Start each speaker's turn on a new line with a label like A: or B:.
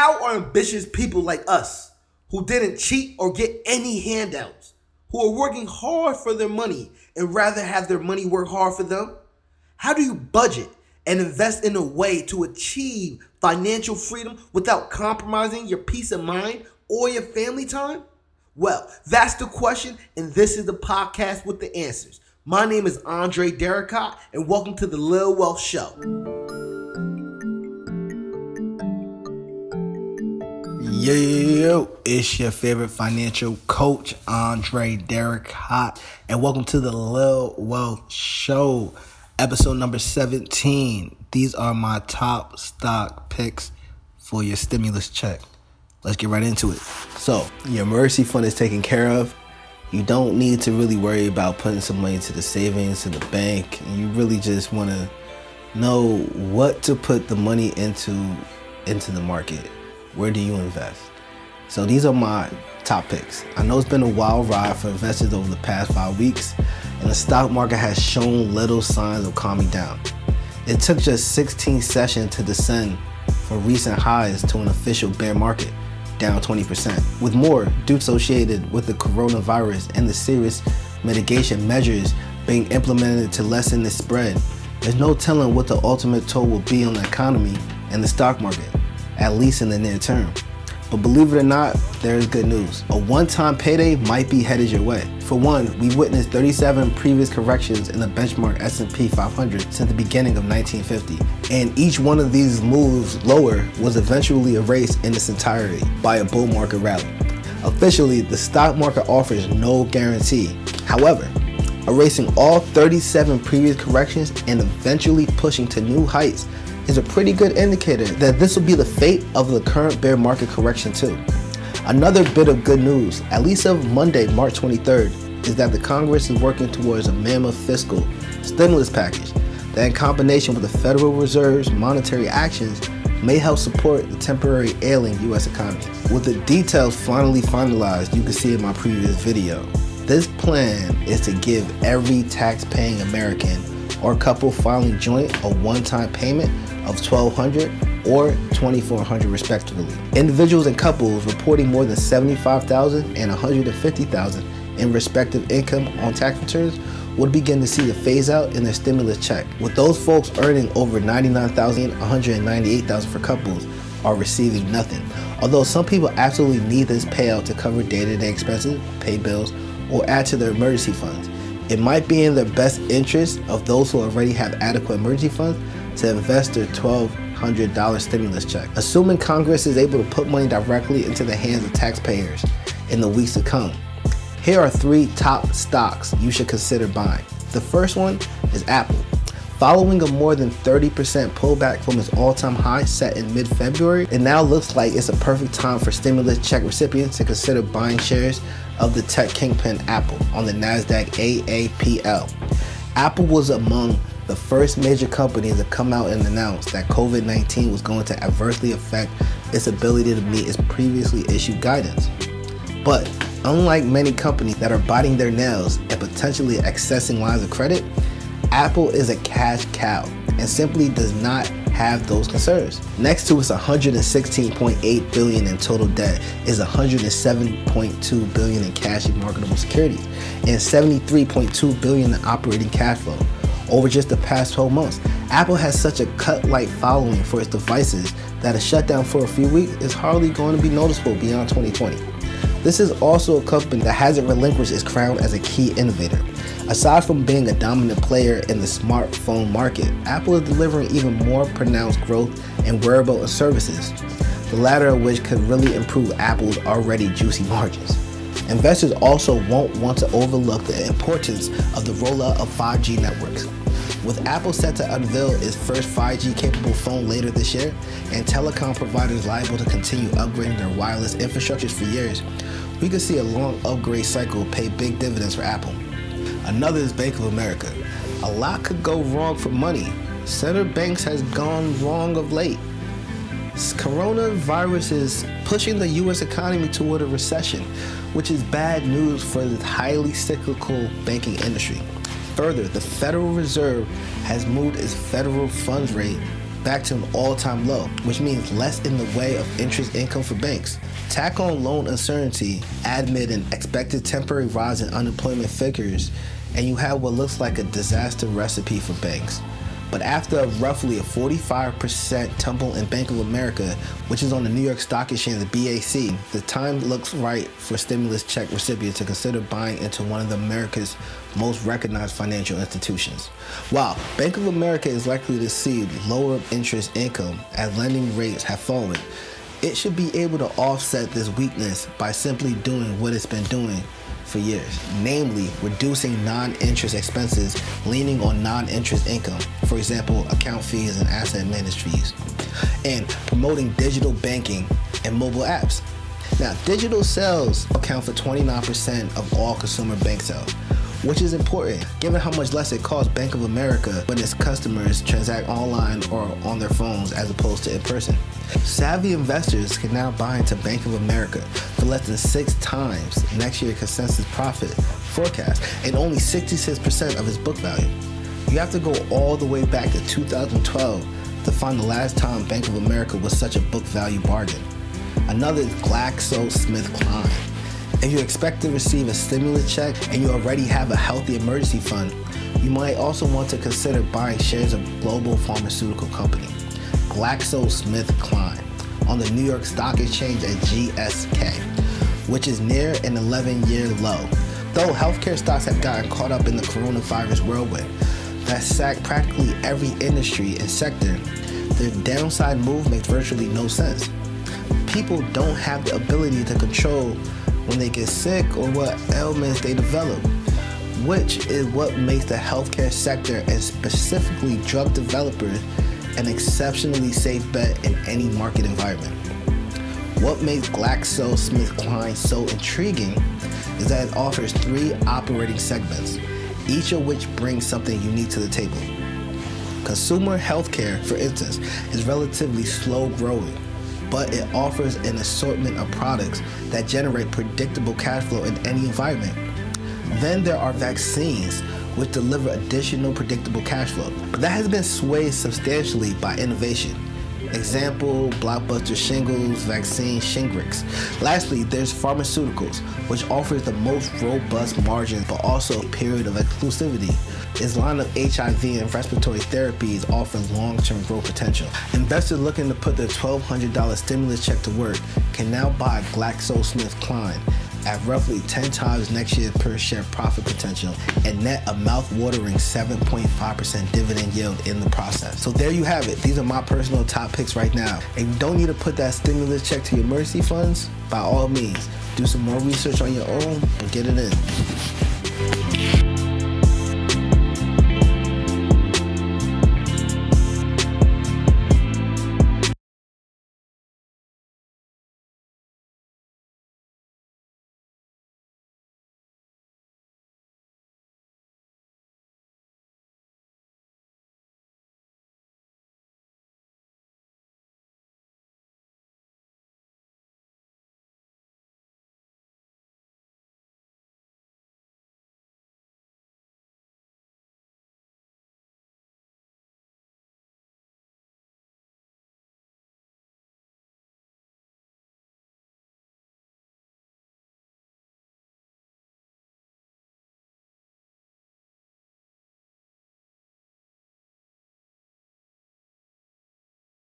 A: How are ambitious people like us, who didn't cheat or get any handouts, who are working hard for their money and rather have their money work hard for them, how do you budget and invest in a way to achieve financial freedom without compromising your peace of mind or your family time? Well, that's the question, and this is the podcast with the answers. My name is Andre Derricott, and welcome to the Lil Wealth Show. Yo, it's your favorite financial coach, Andre Derricott, and welcome to the Lil Wealth Show, episode number 17. These are my top stock picks for your stimulus check. Let's get right into it. So, your emergency fund is taken care of. You don't need to really worry about putting some money to the savings, to the bank. You really just want to know what to put the money into into the market where do you invest? So these are my top picks. I know it's been a wild ride for investors over the past five weeks, and the stock market has shown little signs of calming down. It took just 16 sessions to descend from recent highs to an official bear market, down 20%, with more due associated with the coronavirus and the serious mitigation measures being implemented to lessen the spread. There's no telling what the ultimate toll will be on the economy and the stock market at least in the near term. But believe it or not, there is good news. A one-time payday might be headed your way. For one, we witnessed 37 previous corrections in the benchmark S&P 500 since the beginning of 1950, and each one of these moves lower was eventually erased in its entirety by a bull market rally. Officially, the stock market offers no guarantee. However, erasing all 37 previous corrections and eventually pushing to new heights is a pretty good indicator that this will be the fate of the current bear market correction too. Another bit of good news, at least of Monday, March 23rd, is that the Congress is working towards a mammoth fiscal stimulus package that in combination with the Federal Reserve's monetary actions may help support the temporary ailing US economy. With the details finally finalized, you can see in my previous video. This plan is to give every tax-paying American or couple filing joint a one-time payment of 1200 or 2400 respectively. Individuals and couples reporting more than 75,000 and 150,000 in respective income on tax returns would begin to see the phase out in their stimulus check. With those folks earning over 99,000, 198,000 for couples are receiving nothing. Although some people absolutely need this payout to cover day-to-day expenses, pay bills, or add to their emergency funds. It might be in the best interest of those who already have adequate emergency funds to invest their $1,200 stimulus check. Assuming Congress is able to put money directly into the hands of taxpayers in the weeks to come, here are three top stocks you should consider buying. The first one is Apple. Following a more than 30% pullback from its all-time high set in mid-February, it now looks like it's a perfect time for stimulus check recipients to consider buying shares of the tech kingpin Apple on the Nasdaq AAPL. Apple was among the first major companies to come out and announce that COVID 19 was going to adversely affect its ability to meet its previously issued guidance. But unlike many companies that are biting their nails and potentially accessing lines of credit, Apple is a cash cow and simply does not have those concerns. Next to its 116.8 billion in total debt is 107.2 billion in cash and marketable securities and 73.2 billion in operating cash flow over just the past 12 months. Apple has such a cut-like following for its devices that a shutdown for a few weeks is hardly going to be noticeable beyond 2020. This is also a company that hasn't relinquished its crown as a key innovator. Aside from being a dominant player in the smartphone market, Apple is delivering even more pronounced growth in wearable services, the latter of which could really improve Apple's already juicy margins. Investors also won't want to overlook the importance of the rollout of 5G networks. With Apple set to unveil its first 5G capable phone later this year, and telecom providers liable to continue upgrading their wireless infrastructures for years, we could see a long upgrade cycle pay big dividends for Apple. Another is Bank of America. A lot could go wrong for money. Center banks has gone wrong of late. Coronavirus is pushing the U.S. economy toward a recession, which is bad news for the highly cyclical banking industry. Further, the Federal Reserve has moved its federal funds rate back to an all time low, which means less in the way of interest income for banks. Tack on loan uncertainty, admit an expected temporary rise in unemployment figures, and you have what looks like a disaster recipe for banks. But after roughly a 45% tumble in Bank of America, which is on the New York Stock Exchange, the BAC, the time looks right for stimulus check recipients to consider buying into one of America's most recognized financial institutions. While Bank of America is likely to see lower interest income as lending rates have fallen, it should be able to offset this weakness by simply doing what it's been doing for years, namely reducing non interest expenses, leaning on non interest income, for example, account fees and asset managed fees, and promoting digital banking and mobile apps. Now, digital sales account for 29% of all consumer bank sales which is important given how much less it costs Bank of America when its customers transact online or on their phones as opposed to in person. Savvy investors can now buy into Bank of America for less than six times next year's consensus profit forecast and only 66% of its book value. You have to go all the way back to 2012 to find the last time Bank of America was such a book value bargain. Another GlaxoSmithKline if you expect to receive a stimulus check and you already have a healthy emergency fund, you might also want to consider buying shares of global pharmaceutical company GlaxoSmithKline on the New York Stock Exchange at GSK, which is near an 11 year low. Though healthcare stocks have gotten caught up in the coronavirus whirlwind that sacked practically every industry and sector, the downside move makes virtually no sense. People don't have the ability to control when they get sick or what ailments they develop, which is what makes the healthcare sector and specifically drug developers an exceptionally safe bet in any market environment. What makes GlaxoSmithKline so intriguing is that it offers three operating segments, each of which brings something unique to the table. Consumer healthcare, for instance, is relatively slow growing but it offers an assortment of products that generate predictable cash flow in any environment. Then there are vaccines, which deliver additional predictable cash flow, but that has been swayed substantially by innovation. Example, blockbuster shingles, vaccine, Shingrix. Lastly, there's pharmaceuticals, which offers the most robust margins but also a period of exclusivity. Its line of HIV and respiratory therapies offer long-term growth potential. Investors looking to put their $1,200 stimulus check to work can now buy GlaxoSmithKline at roughly 10 times next year's per share profit potential and net a mouth-watering 7.5% dividend yield in the process. So there you have it. These are my personal top picks right now. And you don't need to put that stimulus check to your emergency funds, by all means, do some more research on your own, and get it in.